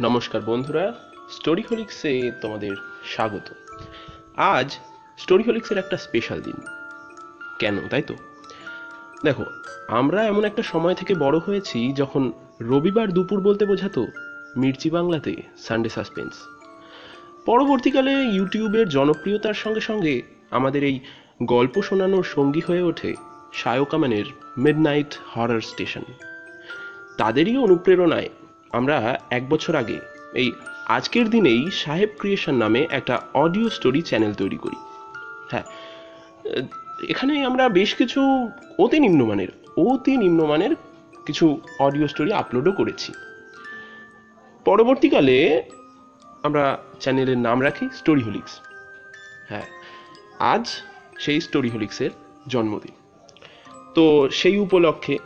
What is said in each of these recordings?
নমস্কার বন্ধুরা স্টোরি হলিক্সে তোমাদের স্বাগত। আজ স্টোরি হলিক্সের একটা স্পেশাল দিন। কেন, তাই তো? দেখো, আমরা এমন একটা সময় থেকে বড় হয়েছি যখন রবিবার দুপুর বলতে বোঝাতো মির্চি বাংলাতে সানডে সাসপেন্স পরবর্তীকালে ইউটিউবের জনপ্রিয়তার সঙ্গে সঙ্গে আমাদের এই গল্প শোনানোর সঙ্গী হয়ে ওঠে শায়কামানের মিডনাইট হরার স্টেশন তাদেরই অনুপ্রেরণায় আমরা এক বছর আগে, এই আজকের দিনেই সাহেব ক্রিয়েশন নামে একটা অডিও স্টোরি চ্যানেল তৈরি করি। হ্যাঁ এখানে আমরা বেশ কিছু অতি নিম্নমানের অতি নিম্নমানের কিছু অডিও স্টোরি আপলোডও করেছি। পরবর্তীকালে আমরা চ্যানেলের নাম রাখি স্টোরি হোলিক্স হ্যাঁ আজ সেই স্টোরি হোলিক্সের জন্মদিন। তো সেই উপলক্ষে,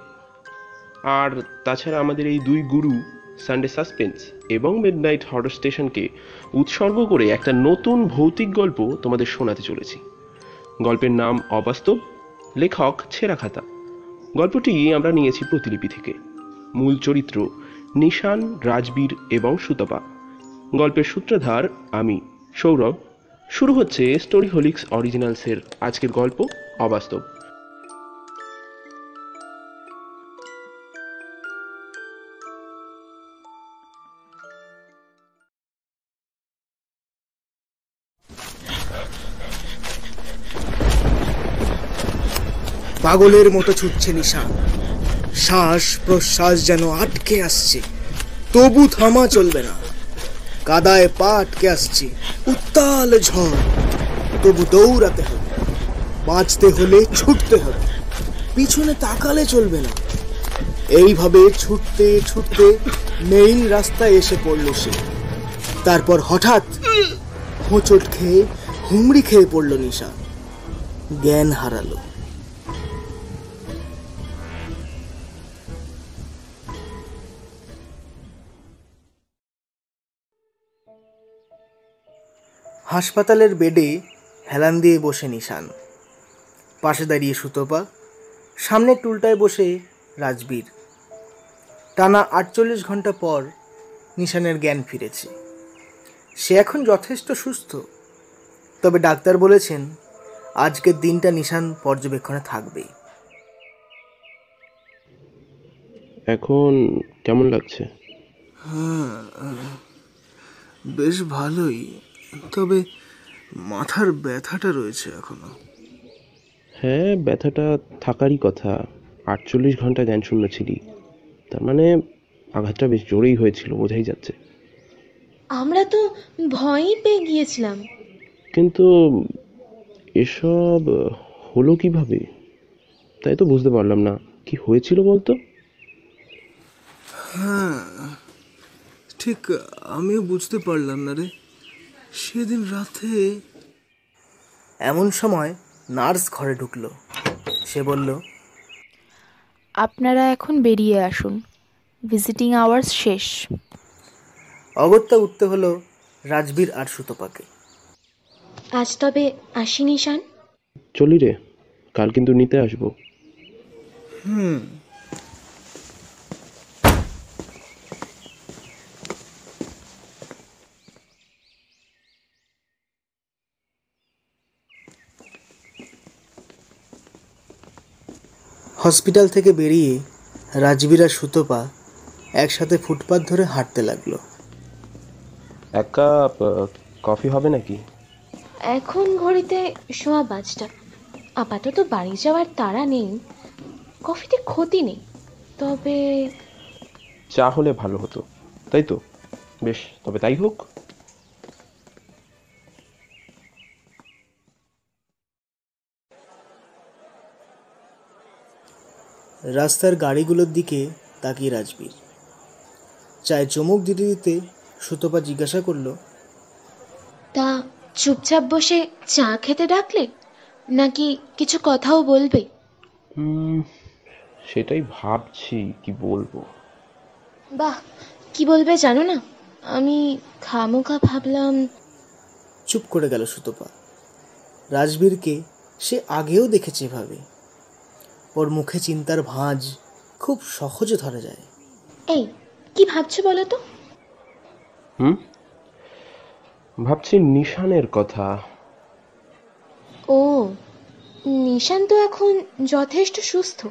আর তাছাড়া আমাদের এই দুই গুরু সানডে সাসপেন্স এবং মিডনাইট হরর স্টেশনকে উৎসর্গ করে একটা নতুন ভৌতিক গল্প তোমাদের শোনাতে চলেছি। গল্পের নাম অবাস্তব, লেখক ছেঁড়া খাতা। গল্পটি আমরা নিয়েছি প্রতিলিপি থেকে। মূল চরিত্র নিশান, রাজবীর এবং সুতপা। গল্পের সূত্রধার আমি, সৌরভ। শুরু হচ্ছে স্টোরি হোলিক্স অরিজিনালসের আজকের গল্প অবাস্তব। পাগলের মতো ছুটছে নিশান। শ্বাস প্রশ্বাস যেন আটকে আসছে। তবু থামা চলবে না। কাদায় পা আটকে আসছে। উত্তাল ঝড়। তবু দৌড়াতে হবে। বাঁচতে হলে ছুটতে হবে। পিছনে তাকালে চলবে না। এইভাবে ছুটতে ছুটতে মেইন রাস্তায় এসে পড়ল সে। তারপর হঠাৎ হোঁচট খেয়ে হুমড়ি খেয়ে পড়ল নিশান। জ্ঞান হারালো। হাসপাতালের বেডে হেলান দিয়ে বসে নিশান। পাশে দাঁড়িয়ে সুতপা সামনের টুলটায় বসে রাজবীর। টানা আটচল্লিশ ঘণ্টা পর নিশানের জ্ঞান ফিরেছে। সে এখন যথেষ্ট সুস্থ। তবে ডাক্তার বলেছেন আজকের দিনটা নিশান পর্যবেক্ষণে থাকবে এখন কেমন লাগছে? হ্যাঁ বেশ ভালোই। তবে মাথার ব্যথাটা রয়েছে এখনও। হ্যাঁ ব্যথাটা থাকারই কথা। আটচল্লিশ ঘণ্টা জ্ঞান শূন্য ছিলি তার মানে আঘাতটা বেশ জোরেই হয়েছিল বোঝাই যাচ্ছে। আমরা তো ভয়ই পেয়ে গিয়েছিলাম। কিন্তু এসব হলো কীভাবে? তাই তো বুঝতে পারলাম না। কি হয়েছিল বলতো? হ্যাঁ ঠিক আমিও বুঝতে পারলাম না রে। সেদিন রাতে এমন সময় নার্স ঘরে ঢুকলো। সে বলল আপনারা এখন বেরিয়ে আসুন। ভিজিটিং আওয়ার্স শেষ। অগত্যা উঠতে হলো রাজবীর আর সুতপাকে। আজ তবে আসি নিশান চলি রে কাল কিন্তু নিতে আসব। হসপিটাল থেকে বেরিয়ে রাজবীর আর সুতপা একসাথে ফুটপাত ধরে হাঁটতে লাগল। এক কাপ আহ, কফি হবে নাকি? এখন ঘড়িতে সোয়া পাঁচটা। আপাতত বাড়ি যাওয়ার তাড়া নেই। কফিতে ক্ষতি নেই। তবে চা হলে ভালো হতো। তাই তো? বেশ তবে তাই হোক। রাস্তার গাড়িগুলোর দিকে তাকিয়ে রাজবীর। চায় চমক দিতে দিতে সুতপা জিজ্ঞাসা করল তা চুপচাপ বসে চা খেতে ডাকলে? নাকি কিছু কথাও বলবে? হুম সেটাই ভাবছি কি বলব? বাহ কি বলবে জানো না? আমি খামোখা ভাবলাম। চুপ করে গেল সুতপা। রাজবীরকে সে আগেও দেখেছে এভাবে। ওর মুখে চিন্তার ভাঁজ খুব সহজে ধরা যায়। এই কি ভাবছ বলো তো? হুম? ভাবছি নিশানের কথা। ও নিশান তো এখন যথেষ্ট সুস্থ।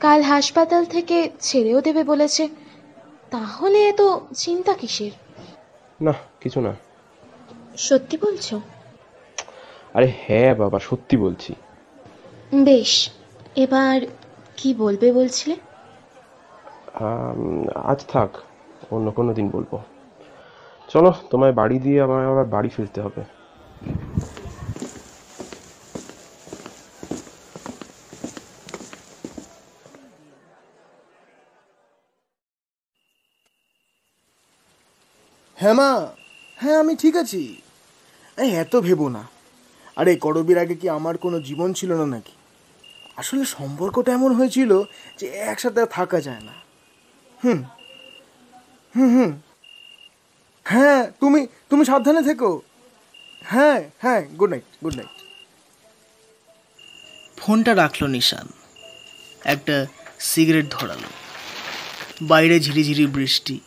কাল হাসপাতাল থেকে ছেড়েও দেবে বলেছে। তাহলে এত চিন্তা কিসের? না কিছু না। সত্যি বলছো? আরে হ্যাঁ বাবা সত্যি বলছি। বেশ এবার কি বলবে বলছিলে? আজ থাক অন্য কোনো দিন বলব। চলো তোমায় বাড়ি দিয়ে আমার আবার বাড়ি ফিরতে হবে। হ্যাঁ মা হ্যাঁ আমি ঠিক আছি। এই এত ভেবো না। আরে করবির আগে কি আমার কোনো জীবন ছিল না নাকি? আসলে সম্পর্কটা এমন হয়েছিল যে একসাথে থাকা যায় না। হুম। হুম হুম। হ্যাঁ তুমি তুমি সাবধানে থেকো। হ্যাঁ হ্যাঁ গুড নাইট গুড নাইট ফোনটা রাখল নিশান। একটা সিগারেট ধরালো। বাইরে ঝিরিঝিরি বৃষ্টি।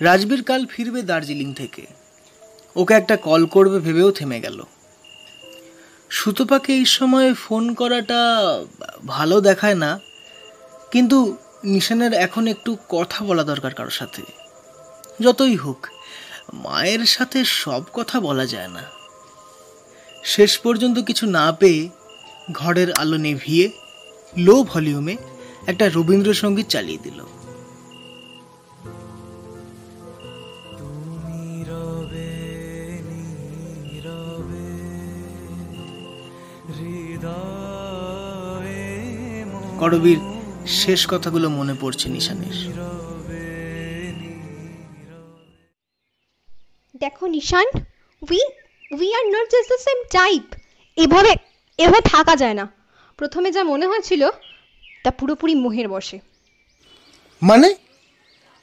রাজবীর কাল ফিরবে দার্জিলিং থেকে। ওকে একটা কল করবে ভেবেও থেমে গেল। সুতপাকে এই সময় ফোন করাটা ভালো দেখায় না, কিন্তু নিশানের এখন একটু কথা বলা দরকার কারোর সাথে। যতই হোক, মায়ের সাথে সব কথা বলা যায় না। শেষ পর্যন্ত কিছু না পেয়ে ঘরের আলো নেভিয়ে লো ভলিউমে একটা রবীন্দ্রসঙ্গীত চালিয়ে দিল। করবীর শেষ কথাগুলো মনে পড়ছে নিশানের। দেখো Nishan we we are not just the same type এভাবে এভাবে থাকা যায় না। প্রথমে যা মনে হয়েছিল তা পুরোপুরি মোহের বসে। মানে?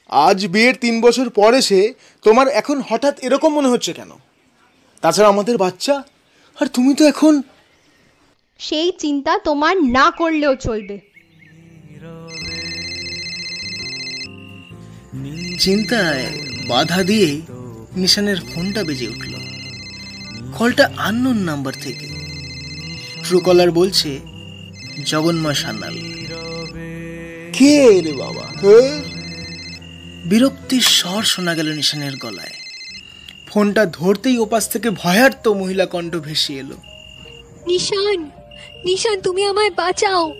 আজ বিয়ের তিন বছর পর এসে তোমার এখন হঠাৎ এরকম মনে হচ্ছে কেন? তাছাড়া আমাদের বাচ্চা আর তুমি তো এখন সেই চিন্তা তোমার না করলেও চলবে। চিন্তায় বাধা দিয়ে নিশানের ফোনটা বেজে উঠল। কলটা আননোন নাম্বার থেকে। ট্রুকলার বলছে জগন্ময় সান্যাল। কে রে বাবা? বিরক্তির স্বর শোনা গেল নিশানের গলায়। ফোনটা ধরতেই ওপাশ থেকে ভয়ার্ত মহিলা কণ্ঠ ভেসে এলো। নিশান নিশান তুমি আমায় বাঁচাও।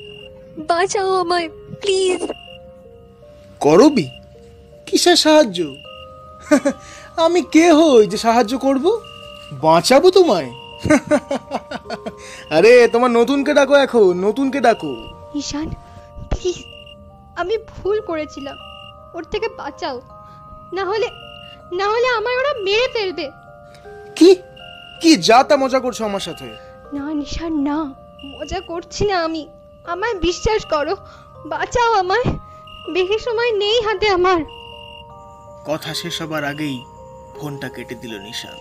বাঁচাও আমায় প্লিজ। করবি? কিসের সাহায্য? আমি কে হই যে সাহায্য করব? বাঁচাবো তোমায়? আরে তোমার নতুনকে ডাকো এখন নতুনকে ডাকো। ঈশান প্লিজ আমি ভুল করেছিলাম। ওর থেকে বাঁচাও। না হলে না হলে আমায় ওরা মেরে ফেলবে। কি? কি যা তা মজা করছ আমার সাথে? না নিশান না। মজা করছি না আমি। আমায় বিশ্বাস করো বাঁচাও আমায়। বেশি সময় নেই হাতে আমার। কথা শেষ হবার আগেই ফোনটা কেটে দিল নিশান।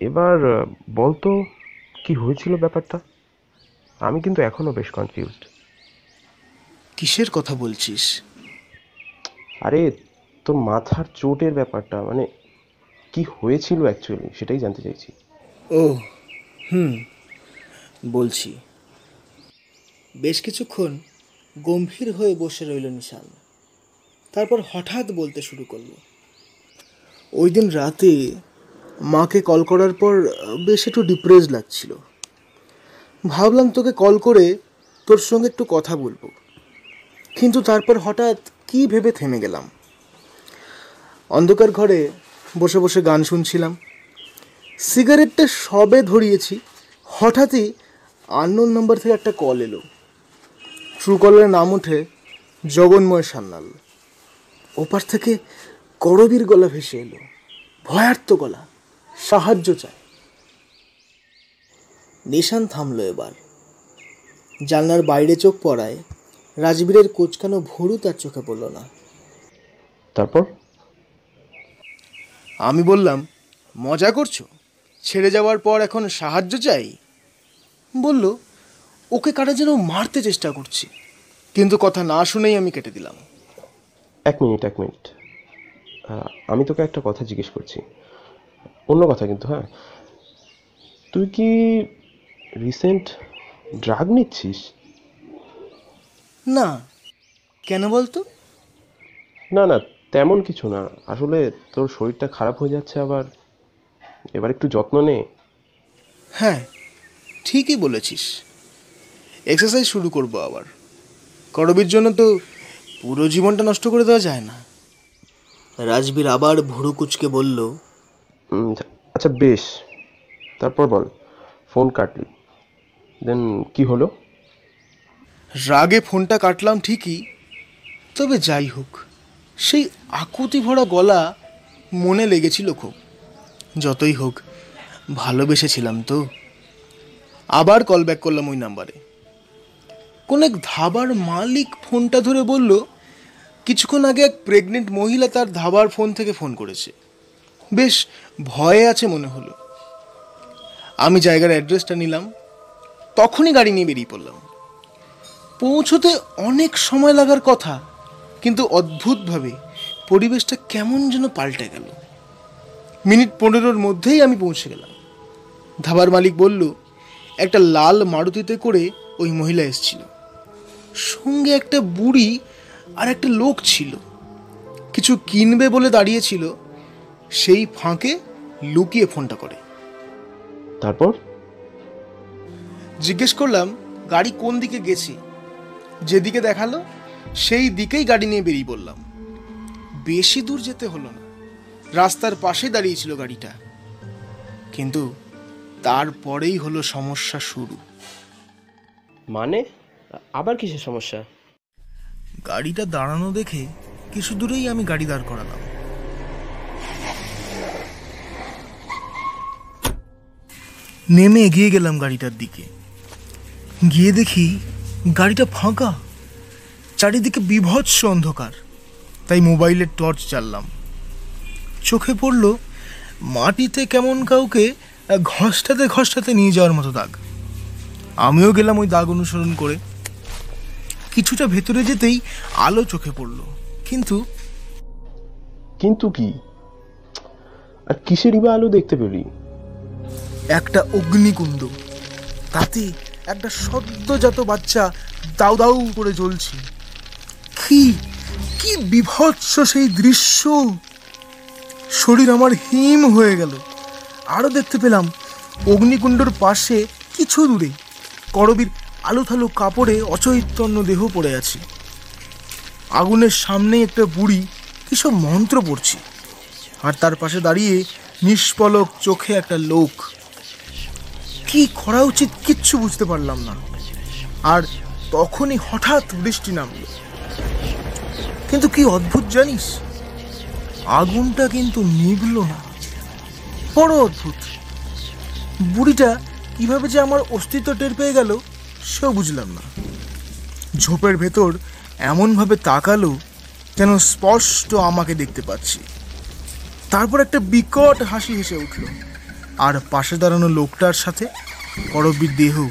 এবার বলতো কি হয়েছিল ব্যাপারটা? আমি কিন্তু এখনও বেশ কনফিউজড কিসের কথা বলছিস? আরে, তোর মাথার চোটের ব্যাপারটা মানে কি হয়েছিল অ্যাকচুয়ালি সেটাই জানতে চাইছি। ও, হুম, বলছি। বেশ কিছুক্ষণ গম্ভীর হয়ে বসে রইল নিশান। তারপর হঠাৎ বলতে শুরু করল, ওই দিন রাতে মাকে কল করার পর বেশ একটু ডিপ্রেস লাগছিল। ভাবলাম তোকে কল করে তোর সঙ্গে একটু কথা বলব। কিন্তু তারপর হঠাৎ কি ভেবে থেমে গেলাম? অন্ধকার ঘরে বসে বসে গান শুনছিলাম। সিগারেটটা সবে ধরিয়েছি। হঠাৎই আননোন নাম্বার থেকে একটা কল এলো। ট্রু কলের নাম ওঠে জগন্ময় সান্যাল। ওপার থেকে করবীর গলা ভেসে এলো। ভয়ার্ত গলা। সাহায্য চায়। নিশান থামলো এবার। জানলার বাইরে চোখ পড়ায় রাজবীরের কোচকানো ভুরু তার চোখে পড়ল না। তারপর? আমি বললাম মজা করছ? ছেড়ে যাওয়ার পর এখন সাহায্য চাই? বলল ওকে কারা যেন মারতে চেষ্টা করছি? কিন্তু কথা না শুনেই আমি কেটে দিলাম। এক মিনিট এক মিনিট। আমি তোকে একটা কথা জিজ্ঞেস করছি। অন্য কথা কিন্তু হ্যাঁ? তুই কি রিসেন্ট ড্রাগ নিচ্ছিস? না। কেন বলতো? না না তেমন কিছু না। আসলে তোর শরীরটা খারাপ হয়ে যাচ্ছে আবার। এবার একটু যত্ন নে। হ্যাঁ ঠিকই বলেছিস। এক্সারসাইজ শুরু করব আবার। করবির জন্য তো পুরো জীবনটা নষ্ট করে দেওয়া যায় না। রাজবীর আবার ভুরু কুচকে বলল আচ্ছা বেশ। তারপর বল ফোন কাটলি। দেন কি হলো? রাগে ফোনটা কাটলাম ঠিকই, তবে যাই হোক, সেই আকুতি ভরা গলা মনে লেগেছিল খুব। যতই হোক, ভালোবেসেছিলাম তো। আবার কল ব্যাক করলাম ওই নাম্বারে কোন এক ধাবার মালিক ফোনটা ধরে বলল, কিছুক্ষণ আগে এক প্রেগনেন্ট মহিলা তার ধাবার ফোন থেকে ফোন করেছে। বেশ ভয়ে আছে মনে হলো। আমি জায়গার অ্যাড্রেসটা নিলাম, তখনই গাড়ি নিয়ে বেরিয়ে পড়লাম। পৌঁছতে অনেক সময় লাগার কথা কিন্তু অদ্ভুতভাবে পরিবেশটা কেমন যেন পাল্টে গেল। মিনিট পনেরোর মধ্যেই আমি পৌঁছে গেলাম। ধাবার মালিক বলল একটা লাল মারুতিতে করে ওই মহিলা এসেছিল। সঙ্গে একটা বুড়ি আর একটা লোক ছিল। কিছু কিনবে বলে দাঁড়িয়েছিল। সেই ফাঁকে লুকিয়ে ফোনটা করে। তারপর? জিজ্ঞেস করলাম গাড়ি কোন দিকে গেছে? যেদিকে দেখাল সেই দিকেই গাড়ি নিয়ে বেরিয়ে পড়লাম। বেশি দূর যেতে হলো না। রাস্তার পাশে দাঁড়িয়েছিল গাড়িটা। কিন্তু তারপরেই হলো সমস্যা শুরু। মানে? আবার কিসের সমস্যা? গাড়িটা দাঁড়ানো দেখে কিছু দূরেই আমি গাড়ি দাঁড় করালাম। নেমে এগিয়ে গেলাম গাড়িটার দিকে। গিয়ে দেখি গাড়িটা ফাঁকা। চারিদিকে বিভৎস অন্ধকার। তাই মোবাইলের টর্চ জ্বাললাম। চোখে পড়ল মাটিতে কেমন কাউকে ঘষটাতে ঘষটাতে নিয়ে যাওয়ার মতো দাগ। আমিও গেলাম ওই দাগ অনুসরণ করে। কিছুটা ভেতরে যেতেই আলো চোখে পড়ল। কিন্তু কিন্তু কি? আর কিসেরই বা আলো দেখতে পেলি? একটা অগ্নিকুণ্ড। তাতে একটা সদ্যজাত বাচ্চা দাউ দাউ করে জ্বলছে। কি কি বিভৎস সেই দৃশ্য! শরীর আমার হিম হয়ে গেল। আরও দেখতে পেলাম অগ্নিকুণ্ডর পাশে কিছু দূরে করবীর আলো থালো কাপড়ে অচৈতন্য দেহ পড়ে আছে। আগুনের সামনেই একটা বুড়ি কিসব মন্ত্র পড়ছে। আর তার পাশে দাঁড়িয়ে নিষ্পলক চোখে একটা লোক। কি করা উচিত কিচ্ছু বুঝতে পারলাম না। আর তখনই হঠাৎ বৃষ্টি নামলো। কিন্তু কি অদ্ভুত জানিস? আগুনটা কিন্তু নিভল না। বড় অদ্ভুত। বুড়িটা কীভাবে যে আমার অস্তিত্ব টের পেয়ে গেল, সেও বুঝলাম না। ঝোপের ভেতর এমনভাবে তাকালো যেন স্পষ্ট আমাকে দেখতে পাচ্ছি। তারপর একটা বিকট হাসি হেসে উঠল। আর পাশে দাঁড়ানো লোকটার সাথে করবীর দেহ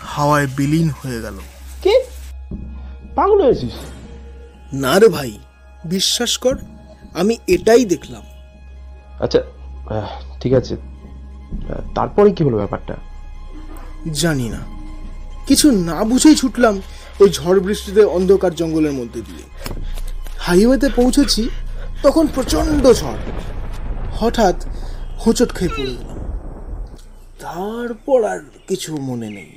হাওয়ায় বিলীন হয়ে গেল। কে? পাগল হয়েছিস? না রে ভাই বিশ্বাস কর আমি এটাই দেখলাম। আচ্ছা আহ, ঠিক আছে। আহ, তারপরে কি হলো ব্যাপারটা? জানি না। কিছু না বুঝেই ছুটলাম ওই ঝড় বৃষ্টিতে অন্ধকার জঙ্গলের মধ্যে দিয়ে। হাইওয়েতে পৌঁছেছি তখন প্রচণ্ড ঝড়। হঠাৎ হোঁচট খেয়ে পড়ে। গেলাম তারপর আর কিছু মনে নেই।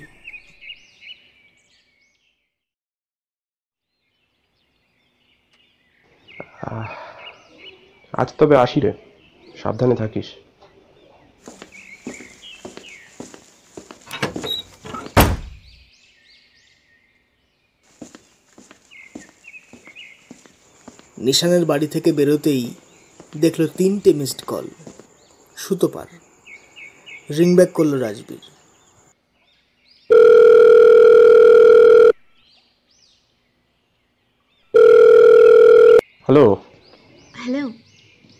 আজ তবে আসি রে। সাবধানে থাকিস। নিশানের বাড়ি থেকে বেরোতেই দেখল তিনটে মিসড কল সুতোপার। রিং ব্যাক করল রাজবীর। হ্যালো। হ্যালো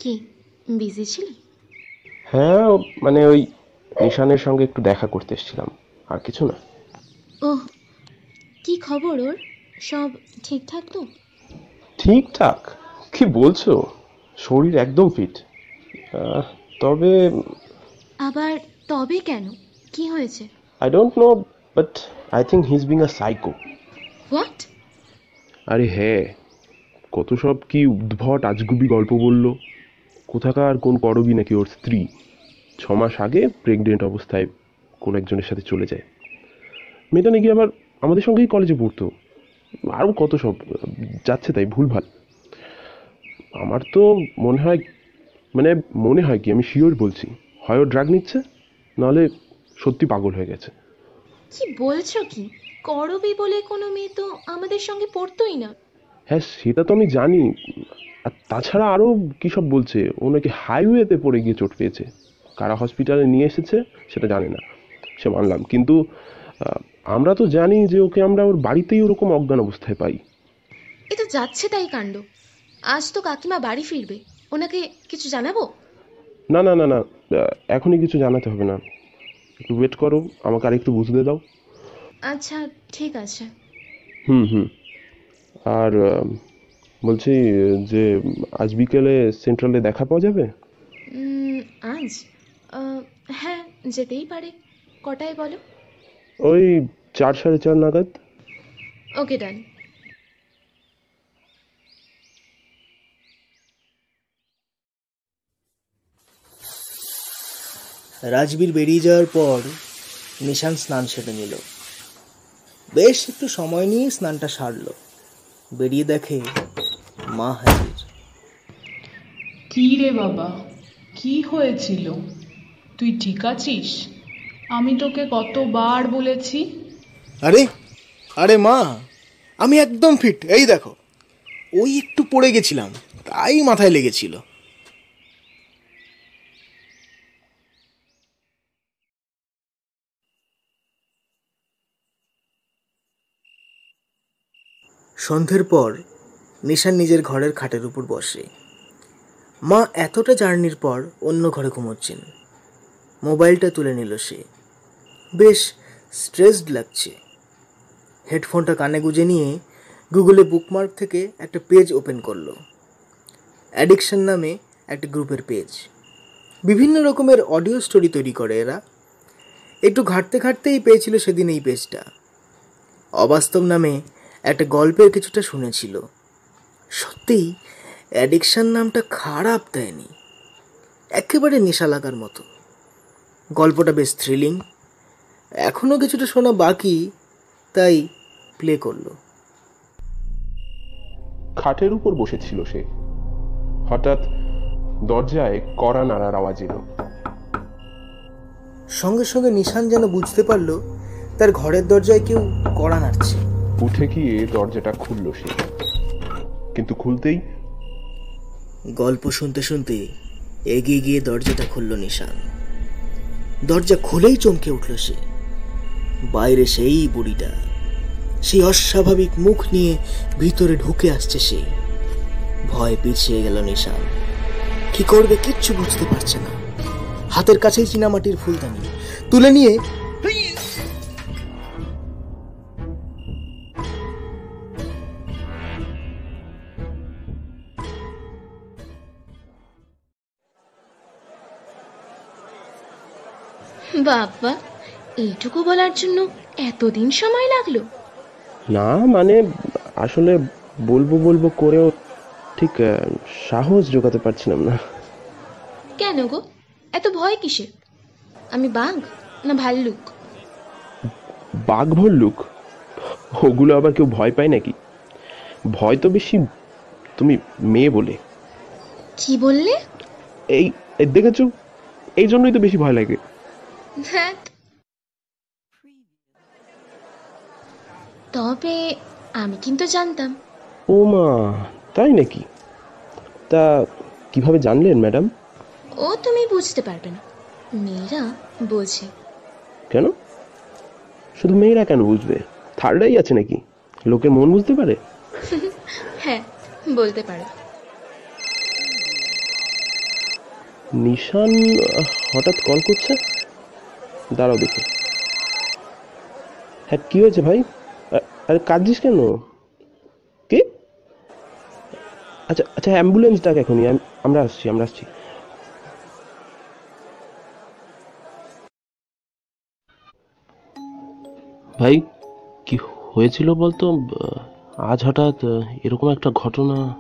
কি বিজি ছিলি? হ্যাঁ মানে ওই নিশানের সঙ্গে একটু দেখা করতে এসেছিলাম আর কিছু না। ও কি খবর ওর? সব ঠিকঠাক তো? ঠিকঠাক কি বলছো? শরীর একদম ফিট তবে আবার তবে কেন? কি হয়েছে? I don't know but I think he is being a psycho what আরে হ্যাঁ কত সব কি উদ্ভট আজগুবি গল্প বলল। কোথাকার কোন করবি নাকি ওর স্ত্রী? ছ মাস আগে প্রেগনেন্ট অবস্থায় কোন একজনের সাথে চলে যায়। মেয়েটা নাকি আবার আমাদের সঙ্গেই কলেজে পড়তো। আরও কত সব যাচ্ছে তাই ভুলভাল। আমার তো মনে হয় মানে মনে হয় কি আমি শিওর বলছি। হয় ও ড্রাগ নিচ্ছে? নাহলে সত্যি পাগল হয়ে গেছে। কি বলছো কি? করবি বলে কোনো মেয়ে তো আমাদের সঙ্গে পড়তোই না। হ্যাঁ সেটা তো আমি জানি। আর তাছাড়া আরও কী সব বলছে? ও নাকি হাইওয়েতে পড়ে গিয়ে চোট পেয়েছে। কারা হসপিটালে নিয়ে এসেছে সেটা জানে না। সে মানলাম। কিন্তু আমরা তো জানি যে ওকে আমরা ওর বাড়িতেই ওরকম অজ্ঞান অবস্থায় পাই। এ তো যাচ্ছে তাই কাণ্ড। আজ তো কাকিমা বাড়ি ফিরবে। ওনাকে কিছু জানাব? না না না না। এখনই কিছু জানাতে হবে না। একটু ওয়েট করো আমাকে আর একটু বুঝতে দাও। আচ্ছা ঠিক আছে। হুম হুম। আর বলছি যে আজ বিকেলে সেন্ট্রালে দেখা পাওয়া যাবে? আজ? হ্যাঁ যেতেই পারে। কটায় বলো? ওই চার সাড়ে চার নাগাদ। ওকে ডান রাজবীর বেরিয়ে যাওয়ার পর নিশান স্নান সেরে নিল। বেশ একটু সময় নিয়ে স্নানটা সারল। বেরিয়ে দেখে মা হাজির। কি রে বাবা? কি হয়েছিল? তুই ঠিক আছিস? আমি তোকে কতবার বলেছি। আরে আরে মা আমি একদম ফিট এই দেখো। ওই একটু পড়ে গেছিলাম তাই মাথায় লেগেছিল। সন্ধ্যের পর নিশান নিজের ঘরের খাটের উপর বসে। মা এতটা জার্নির পর অন্য ঘরে ঘুমোচ্ছেন। মোবাইলটা তুলে নিল সে। বেশ স্ট্রেসড লাগছে। হেডফোনটা কানে গুজে নিয়ে গুগলে বুকমার্ক থেকে একটা পেজ ওপেন করল। অ্যাডিকশন নামে একটা গ্রুপের পেজ। বিভিন্ন রকমের অডিও স্টোরি তৈরি করে এরা। একটু ঘাঁটতে ঘাঁটতেই পেয়েছিল সেদিন এই পেজটা। অবাস্তব নামে একটা গল্পের কিছুটা শুনেছিল। সত্যিই অ্যাডিকশান নামটা খারাপ দেয়নি। একেবারে নেশা লাগার মতো। গল্পটা বেশ থ্রিলিং এখনও কিছুটা শোনা বাকি তাই প্লে করল। খাটের উপর বসেছিল সে। হঠাৎ দরজায় কড়া নাড়ার আওয়াজ এলো। সঙ্গে সঙ্গে নিশান যেন বুঝতে পারল তার ঘরের দরজায় কেউ কড়া নাড়ছে। উঠে গিয়ে দরজাটা খুলল সে। কিন্তু খুলতেই গল্প শুনতে শুনতে এগিয়ে গিয়ে দরজাটা খুলল নিশান। দরজা খুলেই চমকে উঠল সে। বাইরে সেই বুড়িটা, সেই অস্বাভাবিক মুখ নিয়ে ভিতরে ঢুকে আসছে সে। ভয় পিছিয়ে গেল নিশান। কি করবে কিচ্ছু বুঝতে পারছে না। হাতের কাছেই চীনামাটির ফুলদানি। তুলে নিয়ে বাবা এইটুকু বলার জন্য এতদিন সময় লাগল। না মানে আসলে বলব বলব করেও ঠিক সাহস জোগাতে পারছিলাম না। কেন গো? এত ভয় কিসের? আমি বাঘ না ভাল্লুক? বাঘ ভল্লুক? ওগুলো আবার কেউ ভয় পায় নাকি? ভয় তো বেশি তুমি মেয়ে বলে। কি বললে? এই এই দেখেছ? এই জন্যই তো বেশি ভয় লাগে। তবে আমি কিন্তু জানতাম। ও মা তাই নাকি? তা কীভাবে জানলেন ম্যাডাম? ও তুমি বুঝতে পারবে না। মেয়েরা বোঝে। কেন? শুধু মেয়েরা কেন বুঝবে? থার্ডাই আছে নাকি? লোকের মন বুঝতে পারে? হ্যাঁ বলতে পারে। নিশান হঠাৎ কল করছে? দাঁড়াও দেখি। হ্যাঁ কি হয়েছে ভাই? আরে কাঁদছিস কেন? কি? আচ্ছা আচ্ছা অ্যাম্বুলেন্স ডাক এখনই। আম- আমরা আসছি আমরা আসছি। ভাই, কি হয়েছিল বলতো? আজ হঠাৎ এরকম একটা ঘটনা।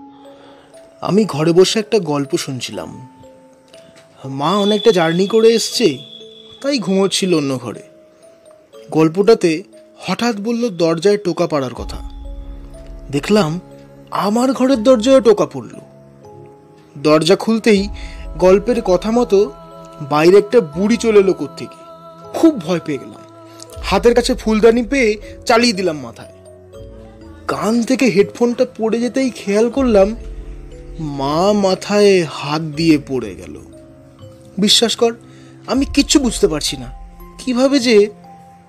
আমি ঘরে বসে একটা গল্প শুনছিলাম। মা অনেকটা জার্নি করে এসছে। তাই ঘুমোচ্ছিল অন্য ঘরে। গল্পটাতে হঠাৎ বলল দরজায় টোকা পাড়ার কথা। দেখলাম আমার ঘরের দরজায় টোকা পড়ল। দরজা খুলতেই গল্পের কথা মতো বাইরে একটা বুড়ি চলে এলো থেকে খুব ভয় পেয়ে গেলাম। হাতের কাছে ফুলদানি পেয়ে চালিয়ে দিলাম মাথায়। কান থেকে হেডফোনটা পড়ে যেতেই খেয়াল করলাম মা মাথায় হাত দিয়ে পড়ে গেল। বিশ্বাস কর আমি কিচ্ছু বুঝতে পারছি না। কীভাবে যে?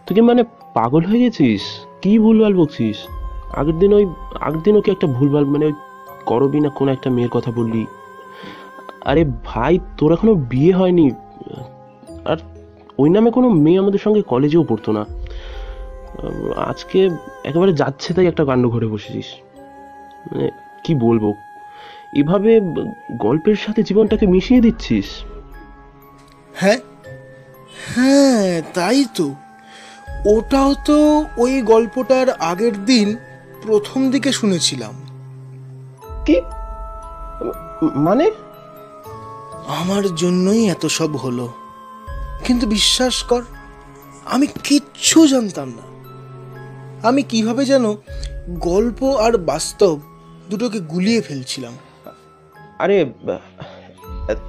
তুই মানে পাগল হয়ে গেছিস? কি ভুলভাল বকছিস? আগের দিন ওই আগের দিনও কি একটা ভুলভাল মানে ওই করবি না কোনো একটা মেয়ের কথা বললি। আরে ভাই, তোর এখনও বিয়ে হয়নি। আর ওই নামে কোনো মেয়ে আমাদের সঙ্গে কলেজেও পড়তো না। আজকে একেবারে যাচ্ছে তাই একটা কাণ্ড ঘরে বসেছিস। মানে কি বলব? এভাবে গল্পের সাথে জীবনটাকে মিশিয়ে দিচ্ছিস। হ্যাঁ? হ্যাঁ তাই তো। ওটাও তো ওই গল্পটার আগের দিন প্রথম দিকে শুনেছিলাম। কি? মানে? আমার জন্যই এত সব হলো। কিন্তু বিশ্বাস কর আমি কিচ্ছু জানতাম না। আমি কীভাবে যেন গল্প আর বাস্তব দুটোকে গুলিয়ে ফেলছিলাম। আরে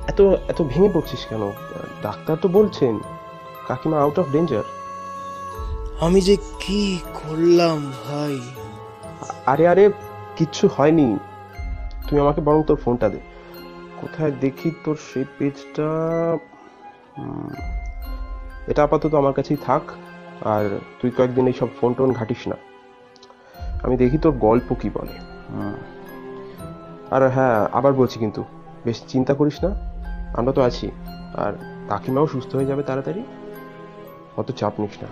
এত এত ভেঙে পড়ছিস কেন? ডাক্তার তো বলছেন কাকিমা আউট অফ ডেঞ্জার আমি যে কি করলাম ভাই? আরে আরে কিচ্ছু হয়নি। তুমি আমাকে বরং তোর ফোনটা দে। কোথায় দেখি তোর সেই পেজটা এটা আপাতত আমার কাছেই থাক আর তুই কয়েকদিন এইসব ফোন টোন ঘাটিস না। আমি দেখি তোর গল্প কি বলে। আর হ্যাঁ আবার বলছি কিন্তু বেশ চিন্তা করিস না। আমরা তো আছি। আর কাকিমাও সুস্থ হয়ে যাবে তাড়াতাড়ি? অত চাপ নিস না।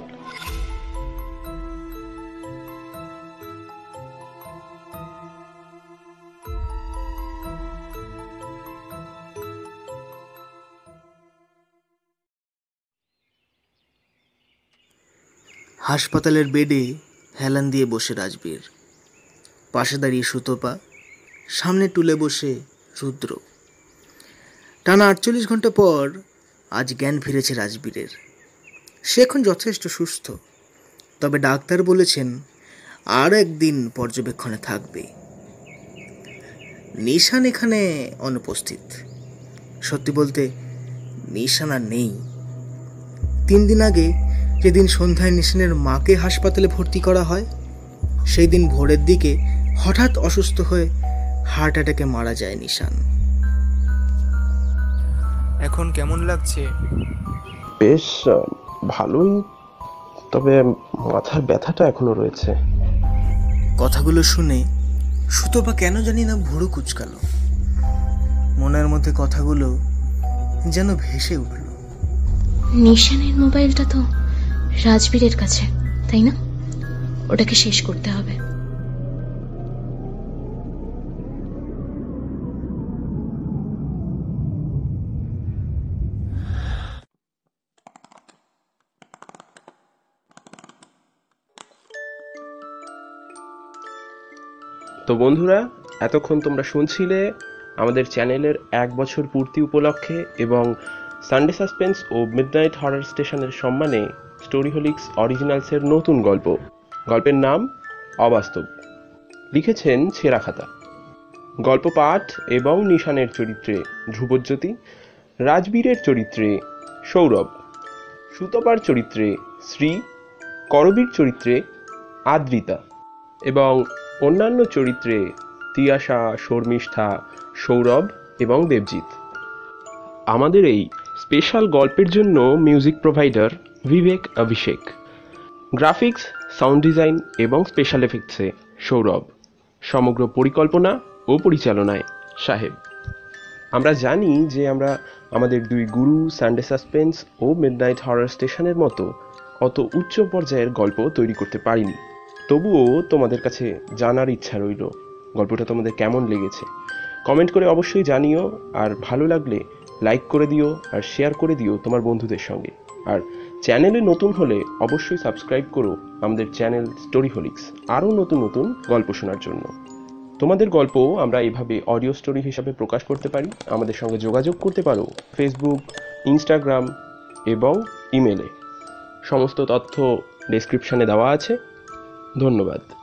হাসপাতালের বেডে হেলান দিয়ে বসে রাজবীর। পাশে দাঁড়িয়ে সুতপা, সামনে টুলে বসে রুদ্র। টানা আটচল্লিশ ঘণ্টা পর আজ জ্ঞান ফিরেছে রাজবীরের। সে এখন যথেষ্ট সুস্থ। তবে ডাক্তার বলেছেন, আর একদিন পর্যবেক্ষণে থাকবে। নিশান এখানে অনুপস্থিত। সত্যি বলতে, নিশান আর নেই। তিন দিন আগে যেদিন সন্ধ্যায় নিশানের মাকে হাসপাতালে ভর্তি করা হয়, সেই দিন ভোরের দিকে হঠাৎ অসুস্থ হয়ে হার্ট অ্যাটাকে মারা যায় নিশান। এখন কেমন লাগছে? বেশ ভালোই তবে মাথার ব্যথাটা এখনও রয়েছে। কথাগুলো শুনে সুতপা কেন জানি না ভুরু কুচকালো। মনের মধ্যে কথাগুলো যেন ভেসে উঠল। নিশানের মোবাইলটা তো রাজবীরের কাছে তাই না? ওটাকে শেষ করতে হবে। তো বন্ধুরা, এতক্ষণ তোমরা শুনছিলে আমাদের চ্যানেলের এক বছর পূর্তি উপলক্ষে এবং সানডে সাসপেন্স ও মিডনাইট হরার স্টেশনের সম্মানে স্টোরিহোলিক্স অরিজিনালসের নতুন গল্প। গল্পের নাম অবাস্তব। লিখেছেন ছেঁড়া খাতা। গল্প পাঠ এবং নিশানের চরিত্রে ধ্রুবজ্যোতি, রাজবীরের চরিত্রে সৌরভ, সুতপার চরিত্রে শ্রী, করবীর চরিত্রে আদ্রিতা এবং অন্যান্য চরিত্রে তিয়াশা, শর্মিষ্ঠা, সৌরভ এবং দেবজিৎ। আমাদের এই স্পেশাল গল্পের জন্য music provider Bibek Abhishek graphics sound design এবং স্পেশাল এফেক্টসে সৌরভ। সমগ্র পরিকল্পনা ও পরিচালনায় সাহেব। আমরা জানি যে আমরা আমাদের দুই গুরু সানডে সাসপেন্স ও মিডনাইট হরার স্টেশনের মতো অত উচ্চ পর্যায়ের গল্প তৈরি করতে পারিনি। তবুও তোমাদের কাছে জানার ইচ্ছা রইল। গল্পটা তোমাদের কেমন লেগেছে? কমেন্ট করে অবশ্যই জানিও, আর ভালো লাগলে লাইক করে দিও, আর শেয়ার করে দিও তোমার বন্ধুদের সঙ্গে। আর চ্যানেলে নতুন হলে অবশ্যই সাবস্ক্রাইব করো আমাদের চ্যানেল স্টোরি হোলিক্স আরও নতুন নতুন গল্প শোনার জন্য। তোমাদের গল্প আমরা এভাবে অডিও স্টোরি হিসাবে প্রকাশ করতে পারি। আমাদের সঙ্গে যোগাযোগ করতে পারো ফেসবুক ইনস্টাগ্রাম এবং ইমেলে সমস্ত তথ্য ডেসক্রিপশনে দেওয়া আছে। ধন্যবাদ।